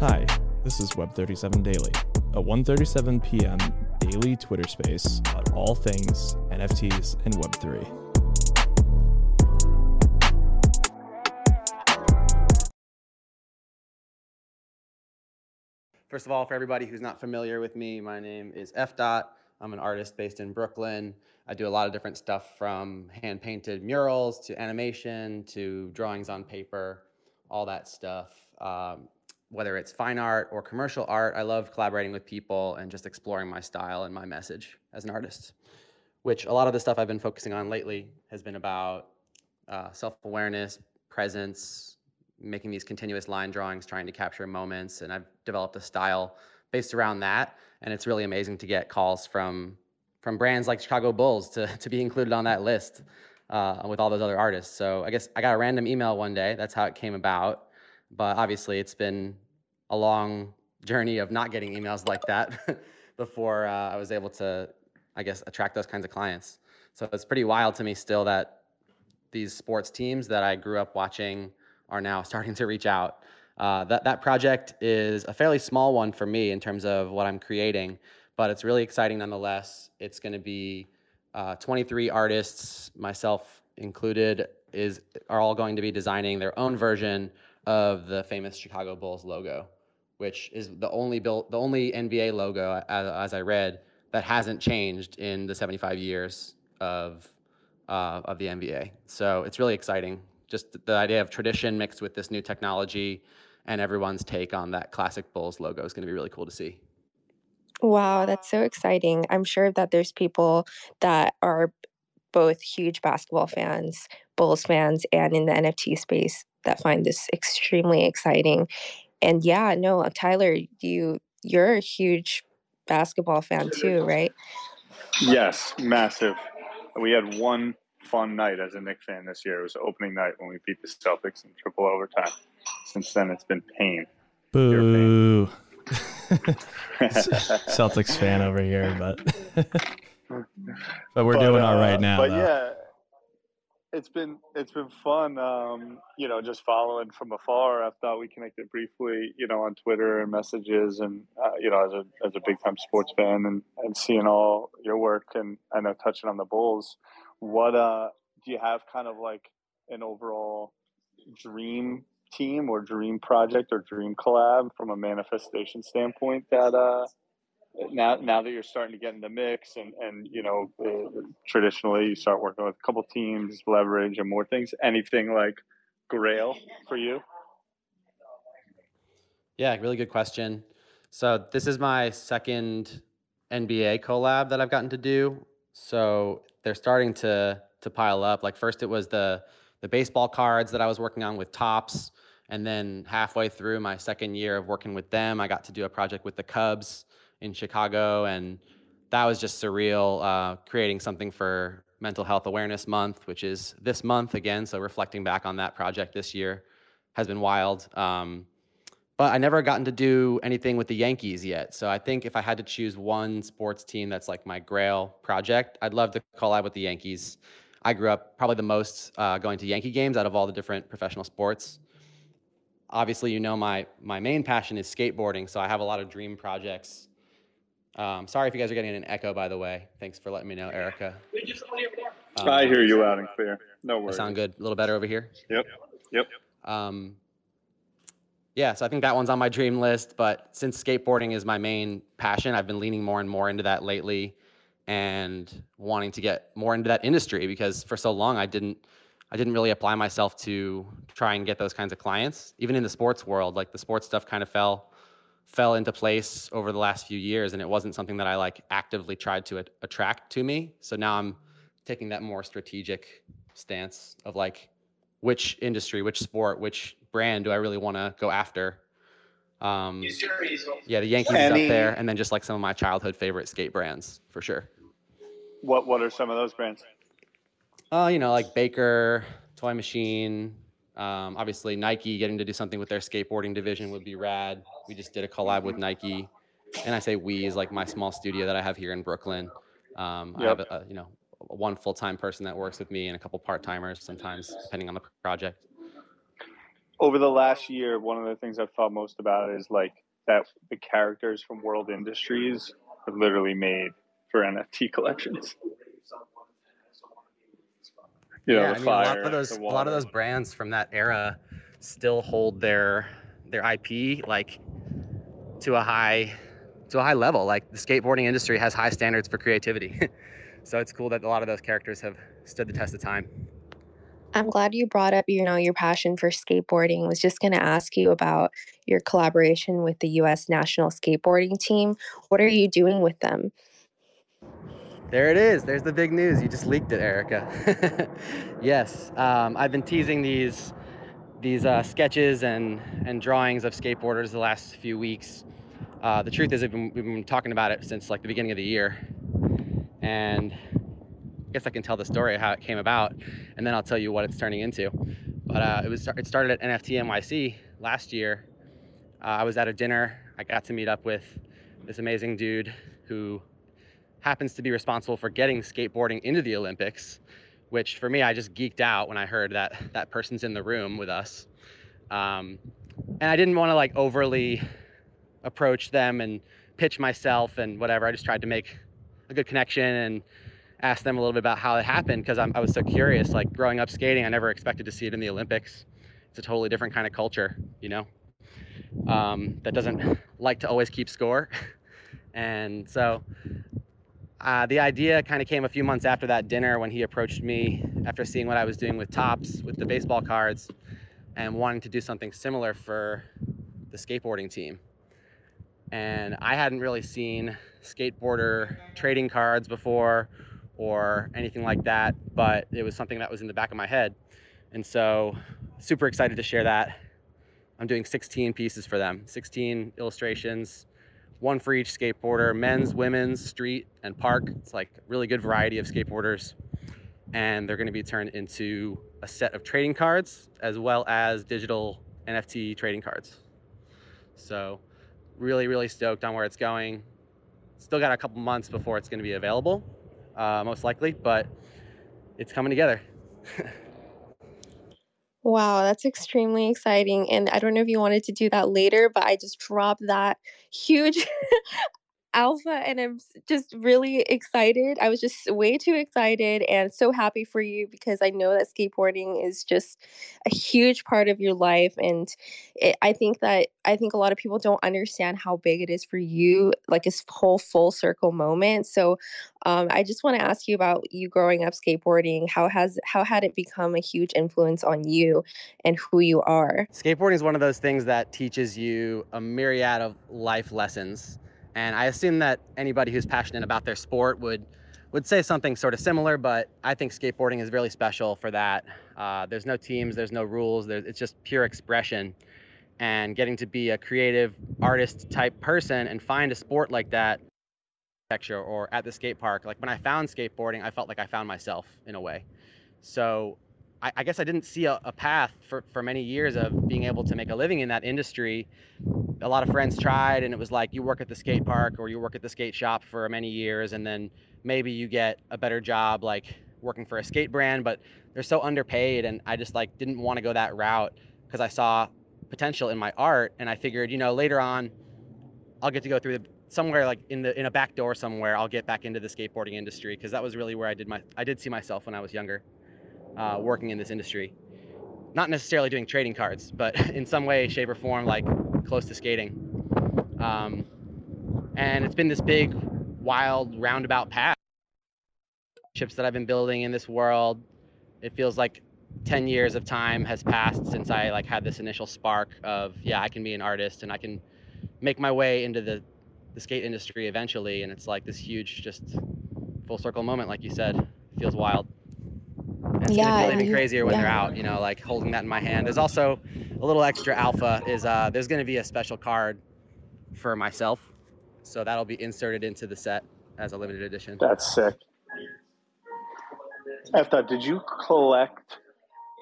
Hi, this is Web37 Daily, a 1:37 p.m. daily Twitter space about all things NFTs and Web3. First of all, for everybody who's not familiar with me, my name is Efdot. I'm an artist based in Brooklyn. I do a lot of different stuff from hand painted murals to animation to drawings on paper, all that stuff. Um, whether it's fine art or commercial art, I love collaborating with people and just exploring my style and my message as an artist. Which a lot of the stuff I've been focusing on lately has been about uh, self awareness, presence, making these continuous line drawings, trying to capture moments. And I've developed a style based around that. And it's really amazing to get calls from from brands like Chicago Bulls to, to be included on that list uh, with all those other artists. So I guess I got a random email one day. That's how it came about. But obviously, it's been a long journey of not getting emails like that before uh, I was able to, I guess, attract those kinds of clients. So it's pretty wild to me still that these sports teams that I grew up watching are now starting to reach out. Uh, that that project is a fairly small one for me in terms of what I'm creating, but it's really exciting nonetheless. It's going to be uh, 23 artists, myself included, is are all going to be designing their own version of the famous Chicago Bulls logo, which is the only built the only NBA logo, as, as I read, that hasn't changed in the 75 years of uh, of the NBA. So it's really exciting. Just the idea of tradition mixed with this new technology and everyone's take on that classic Bulls logo is going to be really cool to see. Wow, that's so exciting. I'm sure that there's people that are both huge basketball fans, Bulls fans, and in the NFT space that find this extremely exciting. And yeah, no, uh, Tyler, you you're a huge basketball fan too, right? Yes, massive. We had one fun night as a Knick fan this year. It was opening night when we beat the Celtics in triple overtime. Since then, it's been pain. Boo. Celtics fan over here, but but we're But, doing all uh, right now. But though. yeah, it's been it's been fun. Um, you know, just following from afar. I thought we connected briefly, you know, on Twitter and messages, and uh, you know, as a as a big time sports fan, and and seeing all your work, and I know touching on the Bulls. What uh do you have kind of like an overall dream team or dream project or dream collab from a manifestation standpoint that uh now now that you're starting to get in the mix and and you know uh, traditionally you start working with a couple teams leverage and more things anything like grail for you Yeah, really good question. So this is my second NBA collab that I've gotten to do. So they're starting to to pile up. Like first it was the the baseball cards that I was working on with Topps, and then halfway through my second year of working with them, I got to do a project with the Cubs in Chicago, and that was just surreal. Uh, creating something for Mental Health Awareness Month, which is this month again. So reflecting back on that project this year has been wild. Um, but I never gotten to do anything with the Yankees yet. So I think if I had to choose one sports team that's like my Grail project, I'd love to collab with the Yankees. I grew up probably the most uh, going to Yankee games out of all the different professional sports. Obviously, you know my my main passion is skateboarding, so I have a lot of dream projects. Um, sorry if you guys are getting an echo, by the way. Thanks for letting me know, Erica. Um, i hear you loud and clear no I worries sound good. A little better over here. yep yep Um, yeah, so I think that one's on my dream list. But since skateboarding is my main passion, I've been leaning more and more into that lately, and wanting to get more into that industry because for so long I didn't, I didn't really apply myself to try and get those kinds of clients. Even in the sports world, like the sports stuff kind of fell, fell into place over the last few years, and it wasn't something that I like actively tried to at- attract to me. So now I'm taking that more strategic stance of like which industry, which sport, which brand do I really want to go after? Um, yeah, the Yankees Any- up there, and then just like some of my childhood favorite skate brands for sure. what what are some of those brands Uh, you know, like Baker, Toy Machine. Um, obviously, Nike getting to do something with their skateboarding division would be rad. We just did a collab with Nike, and I say we is like my small studio that I have here in Brooklyn. Um, I have a, a, you know one full time person that works with me and a couple part timers sometimes, depending on the project. over the last year, one of the things I've thought most about is like that the characters from World Industries are literally made for NFT collections. You know, yeah, I mean, fire, a lot of those a lot of those brands from that era still hold their their IP like to a high to a high level. Like the skateboarding industry has high standards for creativity. so it's cool that a lot of those characters have stood the test of time. I'm glad you brought up, you know, your passion for skateboarding. I was just going to ask you about your collaboration with the US National Skateboarding Team. What are you doing with them? There it is. There's the big news. You just leaked it, Erica. yes, um, I've been teasing these these uh, sketches and and drawings of skateboarders the last few weeks. Uh, the truth is, we've been, we've been talking about it since like the beginning of the year, and I guess I can tell the story of how it came about, and then I'll tell you what it's turning into. But uh, it was it started at NFT NYC last year. Uh, I was at a dinner. I got to meet up with this amazing dude who happens to be responsible for getting skateboarding into the Olympics. Which for me, I just geeked out when I heard that that person's in the room with us. Um, and I didn't want to like overly approach them and pitch myself and whatever. I just tried to make a good connection and ask them a little bit about how it happened because I was so curious. Like growing up skating, I never expected to see it in the Olympics. It's a totally different kind of culture, you know, um, that doesn't like to always keep score. and so uh, the idea kind of came a few months after that dinner when he approached me after seeing what I was doing with Topps with the baseball cards, and wanting to do something similar for the skateboarding team. And I hadn't really seen skateboarder trading cards before or anything like that, but it was something that was in the back of my head. And so, super excited to share that. I'm doing 16 pieces for them, 16 illustrations, one for each skateboarder, men's, women's, street, and park. It's like a really good variety of skateboarders. And they're going to be turned into a set of trading cards as well as digital NFT trading cards. So, really, really stoked on where it's going. Still got a couple months before it's going to be available, uh, most likely, but it's coming together. Wow, that's extremely exciting. And I don't know if you wanted to do that later, but I just dropped that huge alpha and I'm just really excited. I was just way too excited and so happy for you because I know that skateboarding is just a huge part of your life and it, I think that I think a lot of people don't understand how big it is for you like this whole full circle moment. So um, I just want to ask you about you growing up skateboarding. How has how had it become a huge influence on you and who you are? Skateboarding is one of those things that teaches you a myriad of life lessons and I assume that anybody who's passionate about their sport would would say something sort of similar, but I think skateboarding is really special for that. Uh, there's no teams, there's no rules, there's, it's just pure expression. And getting to be a creative artist type person and find a sport like that texture or at the skate park, like when I found skateboarding, I felt like I found myself in a way. So I, I guess I didn't see a, a path for, for many years of being able to make a living in that industry. A lot of friends tried and it was like you work at the skate park or you work at the skate shop for many years and then maybe you get a better job like working for a skate brand but they're so underpaid and i just like didn't want to go that route because i saw potential in my art and i figured you know later on i'll get to go through the, somewhere like in the in a back door somewhere i'll get back into the skateboarding industry because that was really where i did my i did see myself when i was younger uh, working in this industry not necessarily doing trading cards but in some way shape or form like close to skating. Um, and it's been this big, wild, roundabout path. Chips that I've been building in this world. It feels like 10 years of time has passed since I like had this initial spark of yeah, I can be an artist and I can make my way into the the skate industry eventually. And it's like this huge, just full circle moment, like you said. It feels wild. It's yeah, gonna feel even crazier when yeah. they're out, you know, like holding that in my hand. There's also a little extra alpha is uh, there's going to be a special card for myself. So that'll be inserted into the set as a limited edition. That's sick. After, did you collect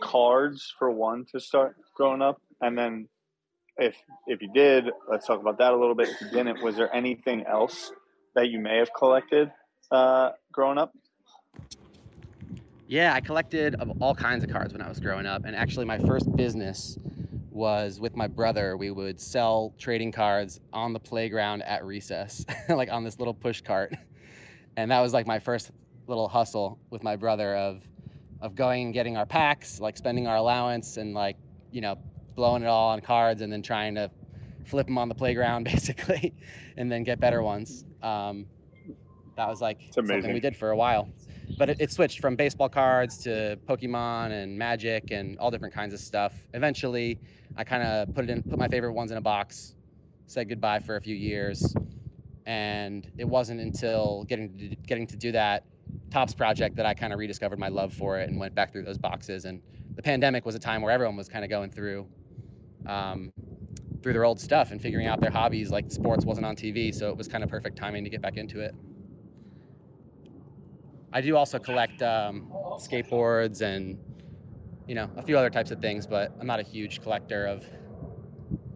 cards for one to start growing up? And then if if you did, let's talk about that a little bit. If you didn't, was there anything else that you may have collected uh, growing up? Yeah, I collected all kinds of cards when I was growing up, and actually, my first business was with my brother. We would sell trading cards on the playground at recess, like on this little push cart. And that was like my first little hustle with my brother of of going and getting our packs, like spending our allowance and like, you know, blowing it all on cards and then trying to flip them on the playground basically and then get better ones. Um, that was like something we did for a while but it, it, switched from baseball cards to Pokemon and Magic and all different kinds of stuff. Eventually, I kind of put it in, put my favorite ones in a box, said goodbye for a few years, and it wasn't until getting to, getting to do that Topps project that I kind of rediscovered my love for it and went back through those boxes. And the pandemic was a time where everyone was kind of going through. Um, through their old stuff and figuring out their hobbies like sports wasn't on TV so it was kind of perfect timing to get back into it. I do also collect um, skateboards and you know a few other types of things, but I'm not a huge collector of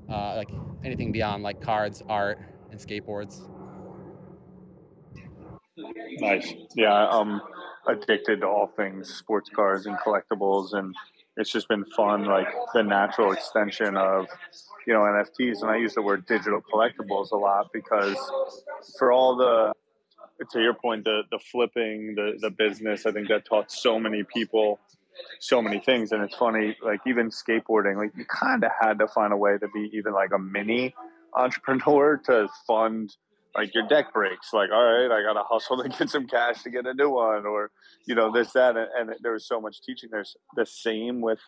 uh, like anything beyond like cards, art, and skateboards. Nice. Yeah, I'm addicted to all things sports cars and collectibles, and it's just been fun, like the natural extension of you know NFTs. And I use the word digital collectibles a lot because for all the to your point, the the flipping, the the business, I think that taught so many people so many things. And it's funny, like even skateboarding, like you kind of had to find a way to be even like a mini entrepreneur to fund like your deck breaks. Like, all right, I got to hustle to get some cash to get a new one, or you know this that. And, and there was so much teaching. There's the same with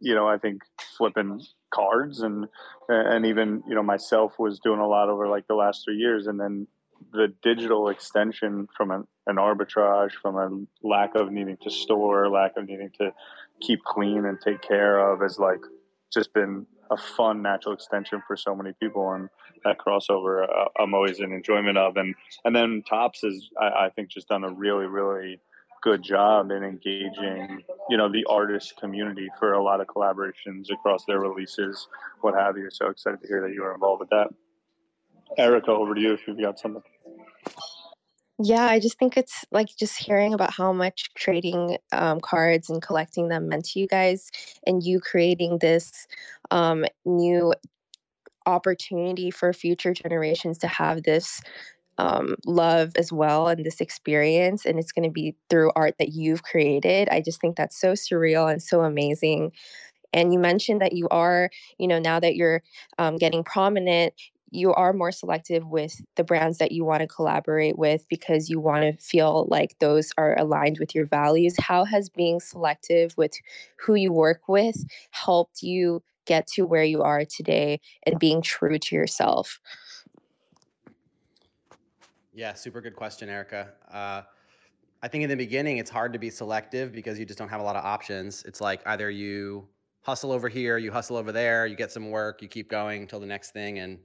you know I think flipping cards and and even you know myself was doing a lot over like the last three years and then the digital extension from an, an, arbitrage, from a lack of needing to store, lack of needing to keep clean and take care of, has like just been a fun natural extension for so many people, and that crossover uh, I'm always in enjoyment of. And and then Topps is I, I think just done a really really good job in engaging you know the artist community for a lot of collaborations across their releases, what have you. So excited to hear that you were involved with that. Erica, over to you if you've got something. Yeah, I just think it's like just hearing about how much trading um, cards and collecting them meant to you guys, and you creating this um, new opportunity for future generations to have this um, love as well and this experience. And it's going to be through art that you've created. I just think that's so surreal and so amazing. And you mentioned that you are, you know, now that you're um, getting prominent, you are more selective with the brands that you want to collaborate with because you want to feel like those are aligned with your values. How has being selective with who you work with helped you get to where you are today and being true to yourself? Yeah, super good question, Erica. Uh, I think in the beginning, it's hard to be selective because you just don't have a lot of options. It's like either you hustle over here, you hustle over there, you get some work, you keep going until the next thing. And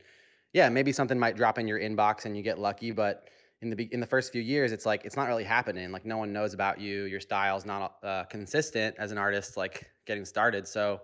yeah, maybe something might drop in your inbox and you get lucky, but in the in the first few years, it's like it's not really happening. Like no one knows about you. Your style's not uh, consistent as an artist, like getting started. So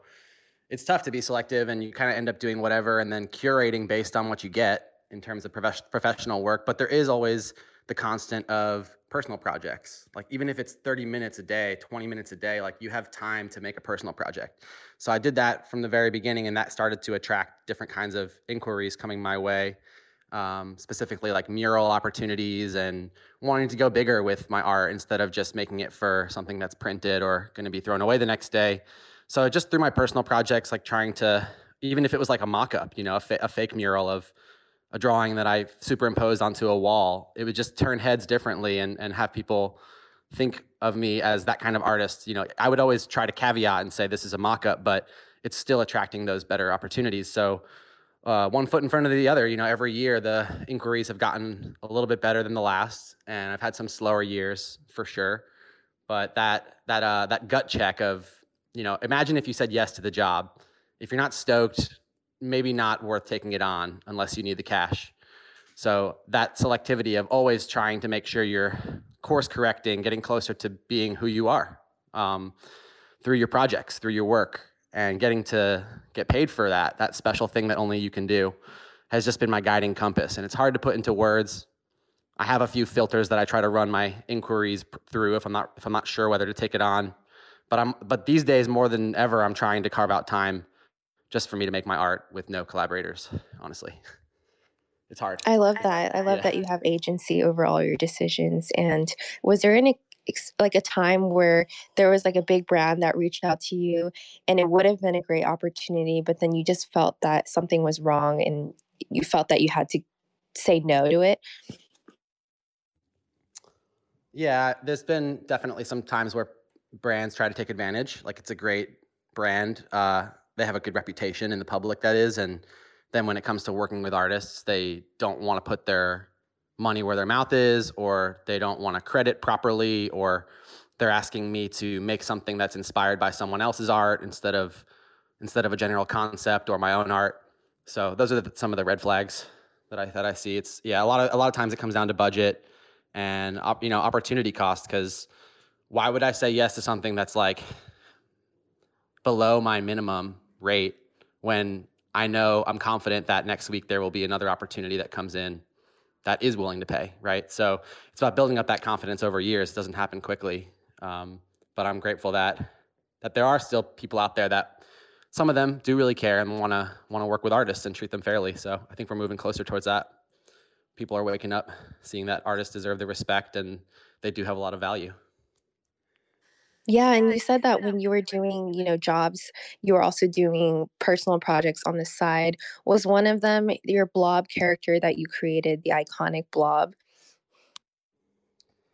it's tough to be selective, and you kind of end up doing whatever, and then curating based on what you get in terms of prof- professional work. But there is always the constant of personal projects. Like even if it's 30 minutes a day, 20 minutes a day, like you have time to make a personal project. So I did that from the very beginning, and that started to attract different kinds of inquiries coming my way. Um, specifically like mural opportunities and wanting to go bigger with my art instead of just making it for something that's printed or going to be thrown away the next day. So just through my personal projects, like trying to, even if it was like a mock-up, you know, a, fa- a fake mural of a drawing that I superimposed onto a wall, it would just turn heads differently and, and have people think of me as that kind of artist. You know, I would always try to caveat and say this is a mock-up, but it's still attracting those better opportunities. So uh, one foot in front of the other. You know, every year the inquiries have gotten a little bit better than the last, and I've had some slower years for sure. But that that uh, that gut check of you know, imagine if you said yes to the job. If you're not stoked, maybe not worth taking it on unless you need the cash. So that selectivity of always trying to make sure you're course correcting, getting closer to being who you are um, through your projects, through your work, and getting to get paid for that, that special thing that only you can do, has just been my guiding compass. And it's hard to put into words. I have a few filters that I try to run my inquiries through if I'm not if I'm not sure whether to take it on. But I'm but these days more than ever, I'm trying to carve out time just for me to make my art with no collaborators. Honestly, it's hard. I love that. I love Yeah. that you have agency over all your decisions. And was there any like a time where there was like a big brand that reached out to you and it would have been a great opportunity, but then you just felt that something was wrong and you felt that you had to say no to it? Yeah, there's been definitely some times where brands try to take advantage. Like it's a great brand. Uh, they have a good reputation in the public, that is. And then when it comes to working with artists, they don't want to put their money where their mouth is, or they don't want to credit properly, or they're asking me to make something that's inspired by someone else's art instead of instead of a general concept or my own art. So those are the, some of the red flags that I that I see. It's yeah, a lot of a lot of times it comes down to budget and you know opportunity cost because why would I say yes to something that's like below my minimum rate when I know I'm confident that next week there will be another opportunity that comes in that is willing to pay, right? So it's about building up that confidence over years. It doesn't happen quickly, um, but I'm grateful that that there are still people out there that some of them do really care and want to want to work with artists and treat them fairly. So I think we're moving closer towards that. People are waking up, seeing that artists deserve the respect and they do have a lot of value. Yeah, and you said that when you were doing, you know, jobs, you were also doing personal projects on the side. Was one of them your blob character that you created, the iconic blob?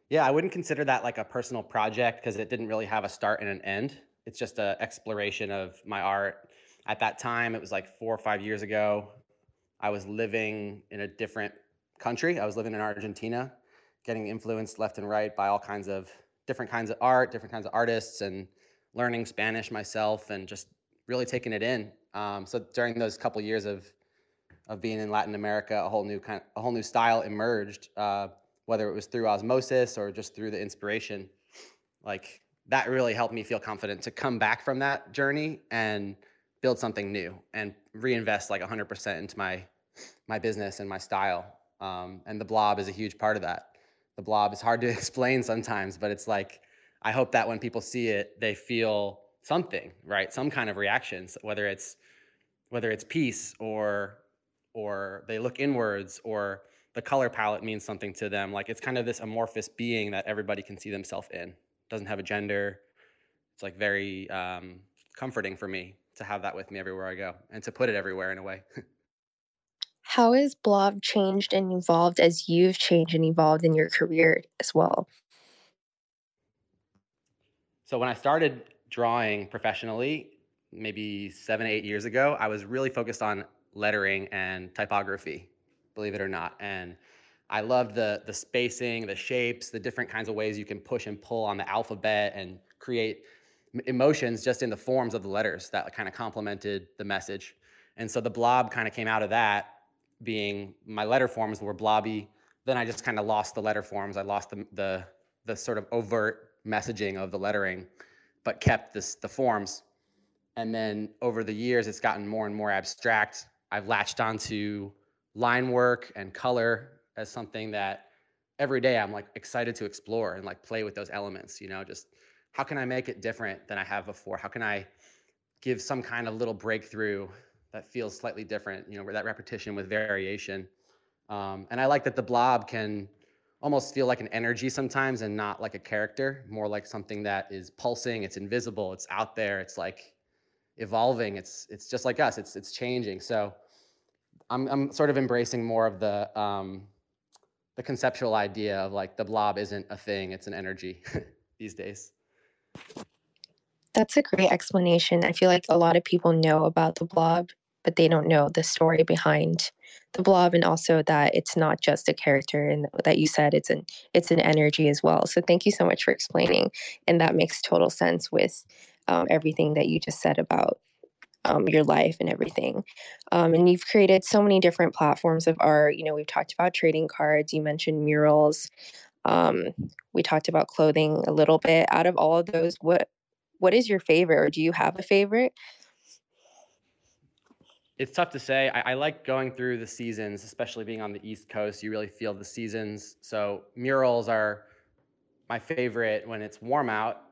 Yeah, I wouldn't consider that like a personal project because it didn't really have a start and an end. It's just an exploration of my art. At that time, it was like four or five years ago. I was living in a different country. I was living in Argentina, getting influenced left and right by all kinds of different kinds of art, different kinds of artists, and learning Spanish myself, and just really taking it in. Um, so during those couple years of of being in Latin America, a whole new kind, a whole new style emerged. Uh, whether it was through osmosis or just through the inspiration, like that really helped me feel confident to come back from that journey and build something new and reinvest like 100% into my my business and my style. Um, and the blob is a huge part of that. The blob is hard to explain sometimes, but it's like I hope that when people see it, they feel something, right? Some kind of reactions, whether it's whether it's peace or or they look inwards or the color palette means something to them. Like it's kind of this amorphous being that everybody can see themselves in. Doesn't have a gender. It's like very um, comforting for me to have that with me everywhere I go and to put it everywhere in a way. How has blob changed and evolved as you've changed and evolved in your career as well? so when I started drawing professionally, maybe seven, eight years ago, I was really focused on lettering and typography, believe it or not. And I loved the the spacing, the shapes, the different kinds of ways you can push and pull on the alphabet and create emotions just in the forms of the letters that kind of complemented the message. And so the blob kind of came out of that being my letter forms were blobby. Then I just kind of lost the letter forms. I lost the the the sort of overt messaging of the lettering, but kept this the forms. And then over the years, it's gotten more and more abstract. I've latched onto line work and color as something that every day I'm like excited to explore and like play with those elements, you know, just how can I make it different than I have before? How can I give some kind of little breakthrough that feels slightly different, you know, that repetition with variation. Um, and I like that the blob can almost feel like an energy sometimes and not like a character, more like something that is pulsing, it's invisible, it's out there, it's like evolving, it's it's just like us, it's it's changing. So I'm I'm sort of embracing more of the um, the conceptual idea of like the blob isn't a thing, it's an energy these days. That's a great explanation. I feel like a lot of people know about the blob, but they don't know the story behind the blob and also that it's not just a character and that you said it's an it's an energy as well. So thank you so much for explaining. And that makes total sense with um, everything that you just said about um, your life and everything. Um, and you've created so many different platforms of art. You know, we've talked about trading cards, you mentioned murals. Um, we talked about clothing a little bit. Out of all of those, what what is your favorite or do you have a favorite? It's tough to say. I, I like going through the seasons, especially being on the East Coast. You really feel the seasons. So murals are my favorite when it's warm out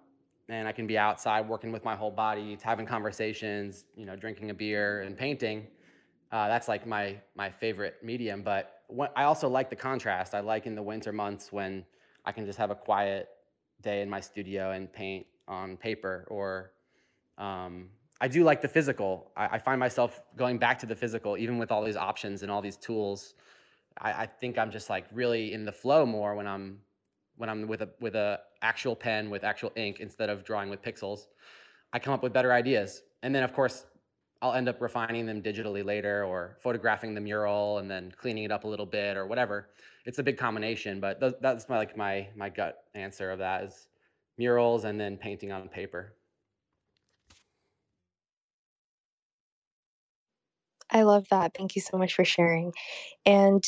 and I can be outside working with my whole body, having conversations, you know, drinking a beer and painting. Uh, that's like my my favorite medium. But when, I also like the contrast. I like in the winter months when I can just have a quiet day in my studio and paint on paper. Or um, I do like the physical. I, I, find myself going back to the physical, even with all these options and all these tools. I, I think I'm just like really in the flow more when I'm when I'm with a with a actual pen with actual ink instead of drawing with pixels. I come up with better ideas, and then of course I'll end up refining them digitally later or photographing the mural and then cleaning it up a little bit or whatever. It's a big combination, but th- that's my like my my gut answer of that is murals and then painting on paper. I love that. Thank you so much for sharing. And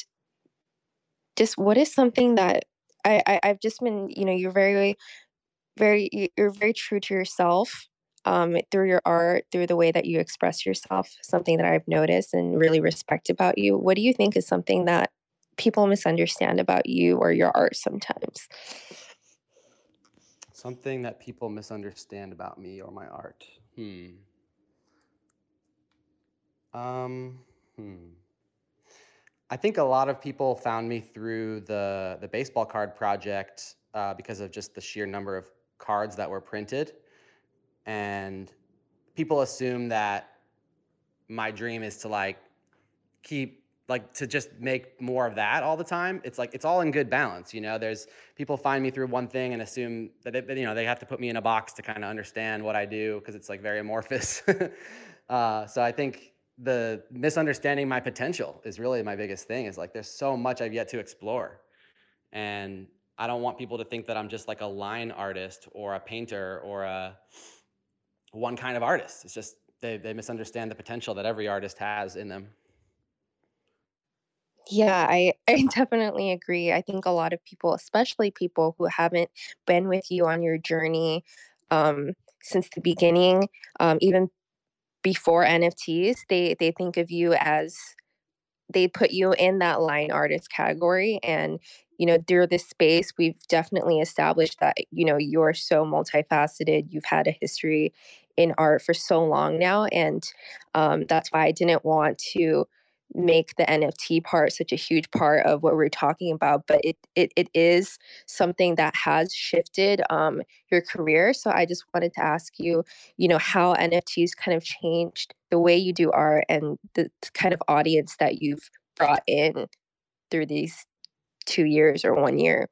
just what is something that I, I I've just been, you know, you're very very you're very true to yourself um, through your art, through the way that you express yourself, something that I've noticed and really respect about you. What do you think is something that people misunderstand about you or your art sometimes? Something that people misunderstand about me or my art. Hmm. Um, hmm. I think a lot of people found me through the the baseball card project uh, because of just the sheer number of cards that were printed. And people assume that my dream is to like keep like to just make more of that all the time. It's like it's all in good balance you know? There's people find me through one thing and assume that you know they have to put me in a box to kind of understand what i do because it's like very amorphous. Uh, so i think the misunderstanding my potential is really my biggest thing is like there's so much i've yet to explore and i don't want people to think that i'm just like a line artist or a painter or a one kind of artist. It's just they, they misunderstand the potential that every artist has in them. Yeah, I, I definitely agree. I think a lot of people, especially people who haven't been with you on your journey um, since the beginning, um, even before NFTs, they they think of you as they put you in that line artist category and you know through this space we've definitely established that you know you're so multifaceted you've had a history in art for so long now and um, that's why i didn't want to make the nft part such a huge part of what we're talking about but it it, it is something that has shifted um, your career so i just wanted to ask you you know how nfts kind of changed the way you do art and the kind of audience that you've brought in through these two years or one year.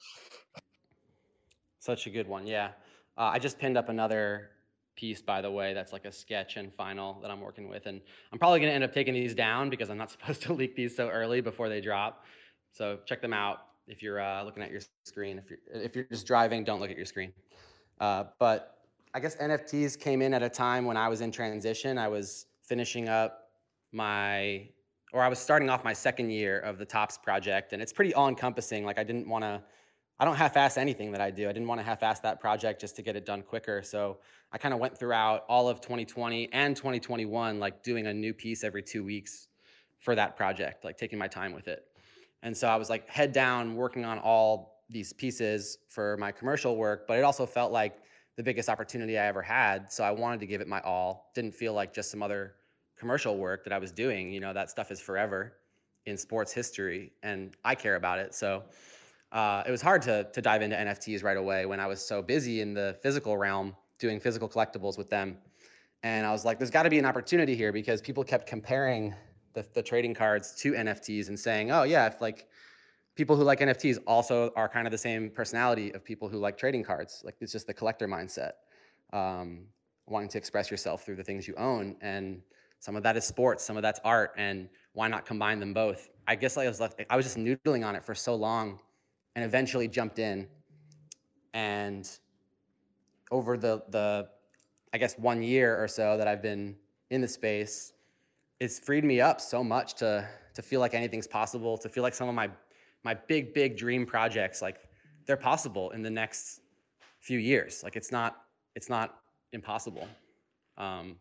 Such a good one. Yeah. Uh, I just pinned up another piece, by the way, that's like a sketch and final that I'm working with. And I'm probably going to end up taking these down because I'm not supposed to leak these so early before they drop. So check them out if you're uh, looking at your screen. If you're, if you're just driving, don't look at your screen. Uh, but I guess NFTs came in at a time when I was in transition. I was finishing up my or I was starting off my second year of the Topps project, and it's pretty all encompassing. Like I didn't want to, I don't half-ass anything that I do. I didn't want to half-ass that project just to get it done quicker. So I kind of went throughout all of 2020 and 2021, like doing a new piece every two weeks for that project, like taking my time with it. And so I was like head down working on all these pieces for my commercial work, but it also felt like the biggest opportunity I ever had. So I wanted to give it my all. Didn't feel like just some other commercial work that I was doing, you know, that stuff is forever in sports history and I care about it. So uh, it was hard to, to dive into NFTs right away when I was so busy in the physical realm doing physical collectibles with them. And I was like, there's got to be an opportunity here because people kept comparing the, the trading cards to NFTs and saying, oh, yeah, if like people who like NFTs also are kind of the same personality of people who like trading cards. Like it's just the collector mindset, um, wanting to express yourself through the things you own. And some of that is sports, some of that's art, and why not combine them both? I guess I was I was just noodling on it for so long, and eventually jumped in. And over the the, I guess one year or so that I've been in the space, it's freed me up so much to to feel like anything's possible, to feel like some of my my big big dream projects like they're possible in the next few years. Like it's not it's not impossible. Um,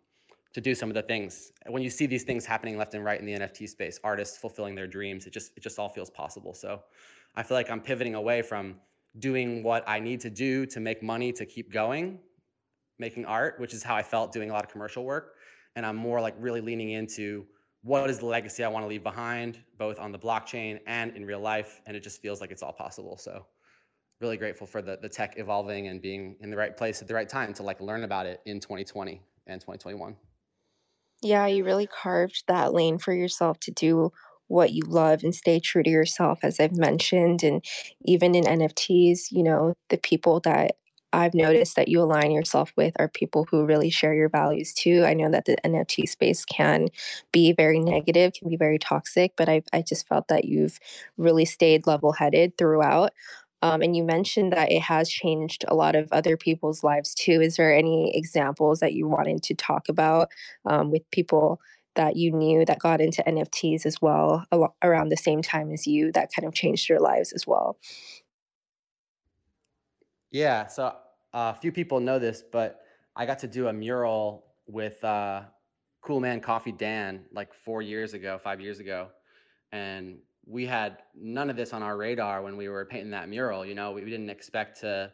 to do some of the things. When you see these things happening left and right in the NFT space, artists fulfilling their dreams, it just it just all feels possible. So I feel like I'm pivoting away from doing what I need to do to make money to keep going making art, which is how I felt doing a lot of commercial work. And I'm more like really leaning into what is the legacy I want to leave behind, both on the blockchain and in real life. And it just feels like it's all possible. So really grateful for the, the tech evolving and being in the right place at the right time to like learn about it in 2020 and 2021. Yeah, you really carved that lane for yourself to do what you love and stay true to yourself, as I've mentioned. And even in NFTs, you know, the people that I've noticed that you align yourself with are people who really share your values too. I know that the NFT space can be very negative, can be very toxic, but I, I just felt that you've really stayed level headed throughout. Um, and you mentioned that it has changed a lot of other people's lives too. Is there any examples that you wanted to talk about um, with people that you knew that got into NFTs as well around the same time as you that kind of changed your lives as well? Yeah, so uh, a few people know this, but I got to do a mural with uh, Cool Man Coffee Dan like four years ago, five years ago, and we had none of this on our radar when we were painting that mural. You know, we, we didn't expect to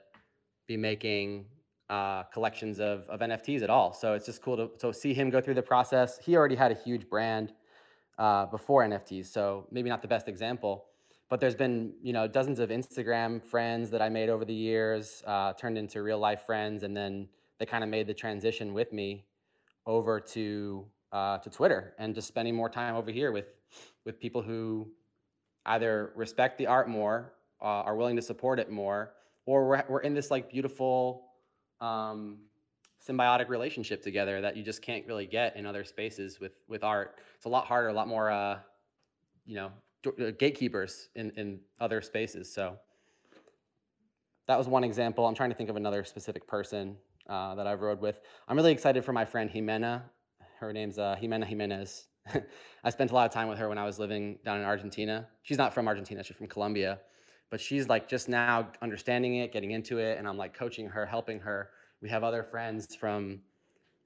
be making uh, collections of, of NFTs at all. So it's just cool to, to see him go through the process. He already had a huge brand uh, before NFTs, so maybe not the best example. But there's been you know dozens of Instagram friends that I made over the years, uh, turned into real life friends, and then they kind of made the transition with me over to uh, to Twitter and just spending more time over here with with people who either respect the art more, uh, are willing to support it more, or we're, we're in this like beautiful um, symbiotic relationship together that you just can't really get in other spaces with with art. It's a lot harder, a lot more, uh, you know, uh, gatekeepers in in other spaces. So that was one example. I'm trying to think of another specific person uh, that I've rode with. I'm really excited for my friend Jimena. Her name's uh, Jimena Jimenez. I spent a lot of time with her when I was living down in Argentina. She's not from Argentina, she's from Colombia, but she's like just now understanding it, getting into it, and I'm like coaching her, helping her. We have other friends from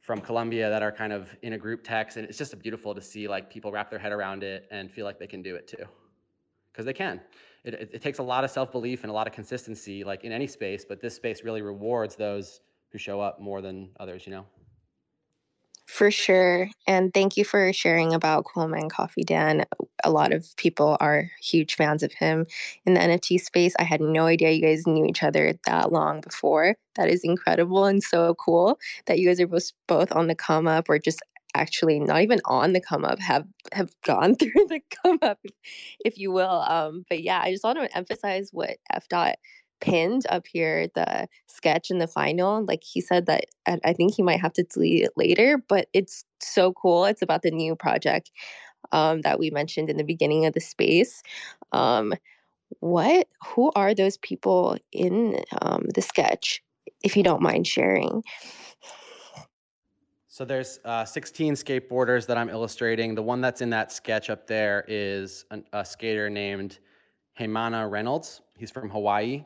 from Colombia that are kind of in a group text, and it's just beautiful to see like people wrap their head around it and feel like they can do it too, because they can. It, it, it takes a lot of self belief and a lot of consistency, like in any space, but this space really rewards those who show up more than others, you know. For sure. And thank you for sharing about Cool Man Coffee Dan. A lot of people are huge fans of him in the NFT space. I had no idea you guys knew each other that long before. That is incredible and so cool that you guys are both both on the come up or just actually not even on the come up have have gone through the come up if you will um but yeah i just want to emphasize what Efdot pinned up here the sketch in the final like he said that i think he might have to delete it later but it's so cool it's about the new project um, that we mentioned in the beginning of the space um, what who are those people in um, the sketch if you don't mind sharing so there's uh, 16 skateboarders that i'm illustrating the one that's in that sketch up there is an, a skater named Heimana Reynolds. He's from Hawaii.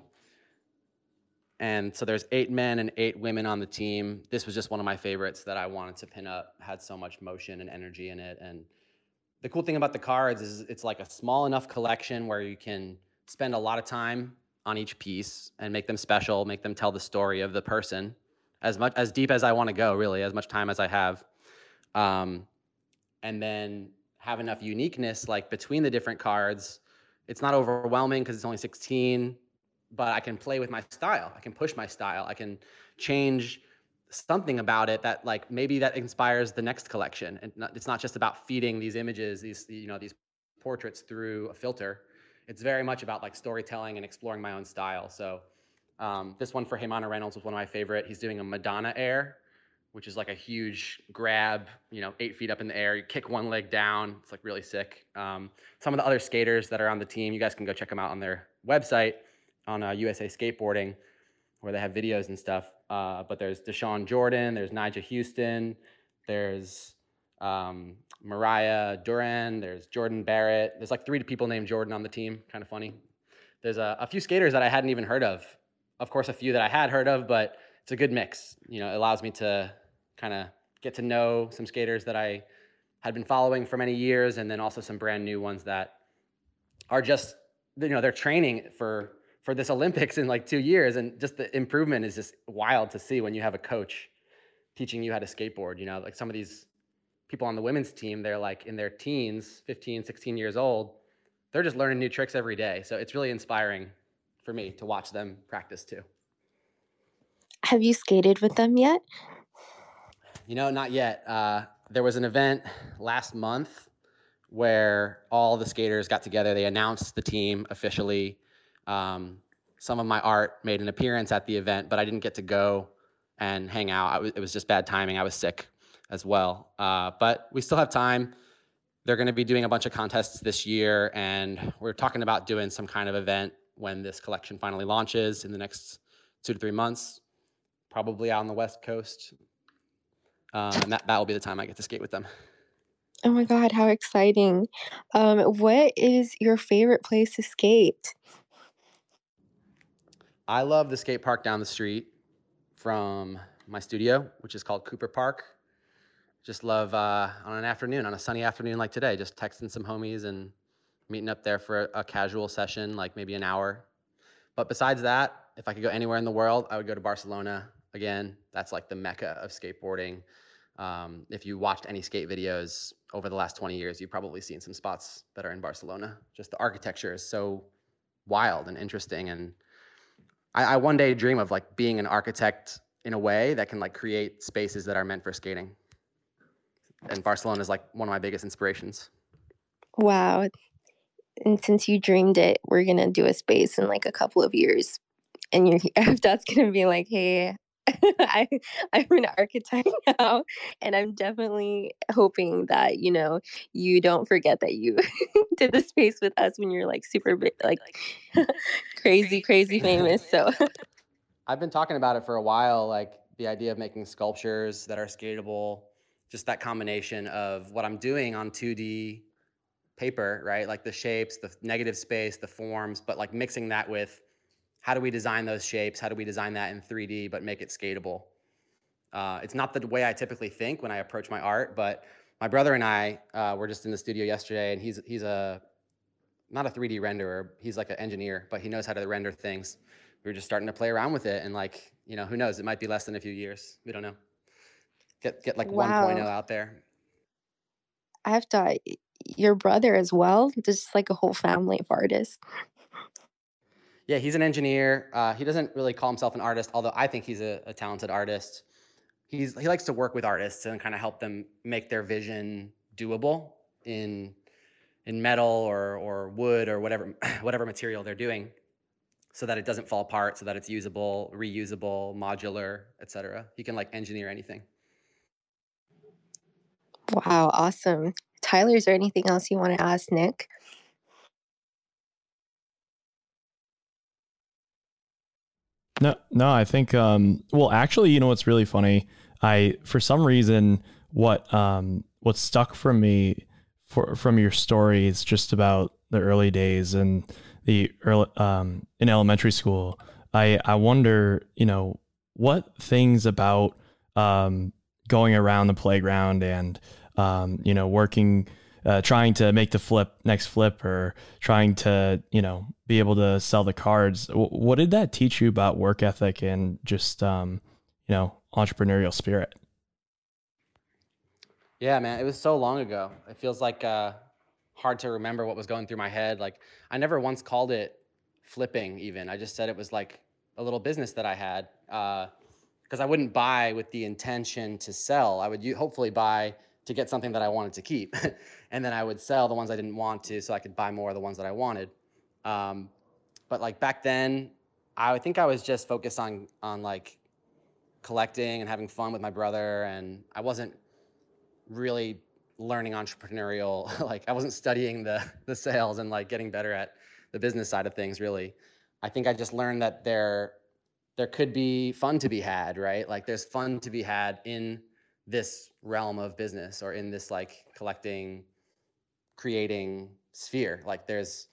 And so there's eight men and eight women on the team. This was just one of my favorites that I wanted to pin up. Had so much motion and energy in it. And the cool thing about the cards is it's like a small enough collection where you can spend a lot of time on each piece and make them special, make them tell the story of the person as much as deep as I want to go, really, as much time as I have. Um, and then have enough uniqueness like between the different cards. It's not overwhelming because it's only 16 but I can play with my style. I can push my style. I can change something about it that like maybe that inspires the next collection. And it's not just about feeding these images, these you know these portraits through a filter. It's very much about like storytelling and exploring my own style. So um, this one for Heimana Reynolds was one of my favorite. He's doing a Madonna air, which is like a huge grab, you know, eight feet up in the air. You kick one leg down. It's like really sick. Um, some of the other skaters that are on the team, you guys can go check them out on their website on uh, USA Skateboarding, where they have videos and stuff. Uh, but there's Dashawn Jordan, there's Nyjah Houston, there's um, Mariah Duran, there's Jordyn Barratt. There's like three people named Jordan on the team. Kind of funny. There's a, a few skaters that I hadn't even heard of. Of course, a few that I had heard of, but it's a good mix. You know, it allows me to kind of get to know some skaters that I had been following for many years, and then also some brand new ones that are just you know they're training for for this Olympics in like two years, and just the improvement is just wild to see when you have a coach teaching you how to skateboard. You know, like some of these people on the women's team, they're like in their teens, 15, 16 years old. They're just learning new tricks every day. So it's really inspiring for me to watch them practice too. Have you skated with them yet? You know, not yet. Uh, there was an event last month where all the skaters got together. They announced the team officially. Um, some of my art made an appearance at the event, but I didn't get to go and hang out. it was just bad timing. I was sick as well. Uh, but we still have time. They're going to be doing a bunch of contests this year, and we're talking about doing some kind of event when this collection finally launches in the next two to three months, probably out on the West Coast. Um, and that, that will be the time I get to skate with them. Oh my God, how exciting. Um, what is your favorite place to skate? I love the skate park down the street from my studio, which is called Cooper Park. Just love uh, on an afternoon, on a sunny afternoon like today, just texting some homies and meeting up there for a, casual session, like maybe an hour. But besides that, if I could go anywhere in the world, I would go to Barcelona again. That's like the mecca of skateboarding. Um, if you watched any skate videos over the last 20 years, you've probably seen some spots that are in Barcelona. Just the architecture is so wild and interesting. And I, I one day dream of like being an architect in a way that can like create spaces that are meant for skating. And Barcelona is like one of my biggest inspirations. Wow. And since you dreamed it, we're gonna do a space in like a couple of years. And you're that's gonna be like, hey, I, I'm an architect now, and I'm definitely hoping that you know you don't forget that you did the space with us when you're like super big, like crazy, crazy famous. So I've been talking about it for a while, like the idea of making sculptures that are skatable, just that combination of what I'm doing on 2D paper, right? Like the shapes, the negative space, the forms, but like mixing that with how do we design those shapes? How do we design that in 3D but make it skatable? Uh, it's not the way I typically think when I approach my art, but my brother and I uh, were just in the studio yesterday, and he's he's a not a 3D renderer. He's like an engineer, but he knows how to render things. We were just starting to play around with it, and like you know, who knows? It might be less than a few years. We don't know. Get get like wow. 1.0 out there. I have to your brother as well. Just like a whole family of artists. Yeah, he's an engineer. Uh, he doesn't really call himself an artist, although I think he's a, a talented artist. He's he likes to work with artists and kind of help them make their vision doable in in metal or or wood or whatever whatever material they're doing, so that it doesn't fall apart, so that it's usable, reusable, modular, etc. He can like engineer anything. Wow, awesome. Tyler, is there anything else you want to ask Nick? No, no, I think um well actually, you know what's really funny? I for some reason what um what stuck from me for from your story is just about the early days and the early um in elementary school. I I wonder, you know, what things about um going around the playground and um you know working uh, trying to make the flip next flip or trying to you know be able to sell the cards. W- what did that teach you about work ethic and just um, you know entrepreneurial spirit? Yeah man it was so long ago. It feels like uh, hard to remember what was going through my head. Like i never once called it flipping even. I just said it was like a little business that i had because uh, i wouldn't buy with the intention to sell. I would hopefully buy to get something that I wanted to keep. and then I would sell the ones I didn't want to so I could buy more of the ones that I wanted. Um, but like back then, I think I was just focused on on like collecting and having fun with my brother, and I wasn't really learning entrepreneurial. like I wasn't studying the the sales and like getting better at the business side of things. Really, I think I just learned that there there could be fun to be had, right? Like there's fun to be had in this realm of business or in this like collecting creating sphere. Like there's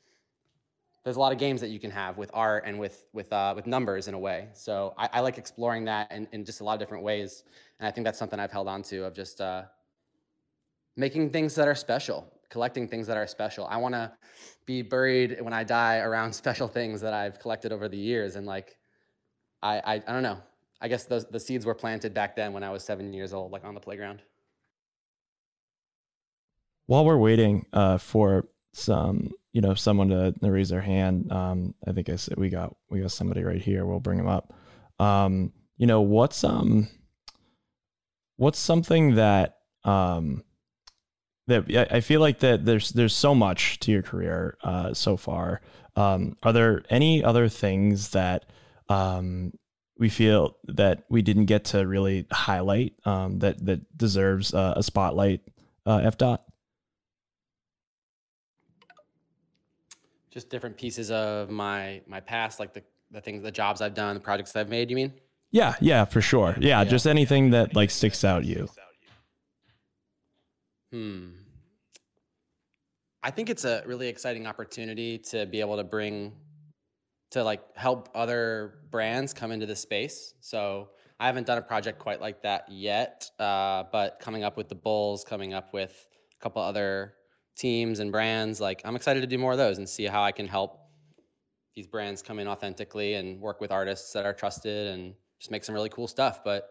there's a lot of games that you can have with art and with with uh, with numbers in a way. So I, I like exploring that in, in just a lot of different ways. And i think that's something i've held on to of just uh, making things that are special collecting things that are special. I want to be buried when i die around special things that i've collected over the years. And like I, I i don't know I guess those the seeds were planted back then when I was seven years old, like on the playground. While we're waiting uh, for some, you know, someone to, to raise their hand, um, I think I said we got we got somebody right here. We'll bring him up. Um, you know, what's um, what's something that um, that I feel like that there's there's so much to your career uh, so far. Um, are there any other things that um, we feel that we didn't get to really highlight um, that that deserves uh, a spotlight? Uh, Efdot. Just different pieces of my my past, like the the things, the jobs I've done, the projects I've made. You mean? Yeah, yeah, for sure. Yeah, yeah. just anything that like sticks out you. Hmm. I think it's a really exciting opportunity to be able to bring to like help other brands come into the space. So I haven't done a project quite like that yet, uh, but coming up with the Bulls, coming up with a couple other teams and brands. Like I'm excited to do more of those and see how I can help these brands come in authentically and work with artists that are trusted and just make some really cool stuff. But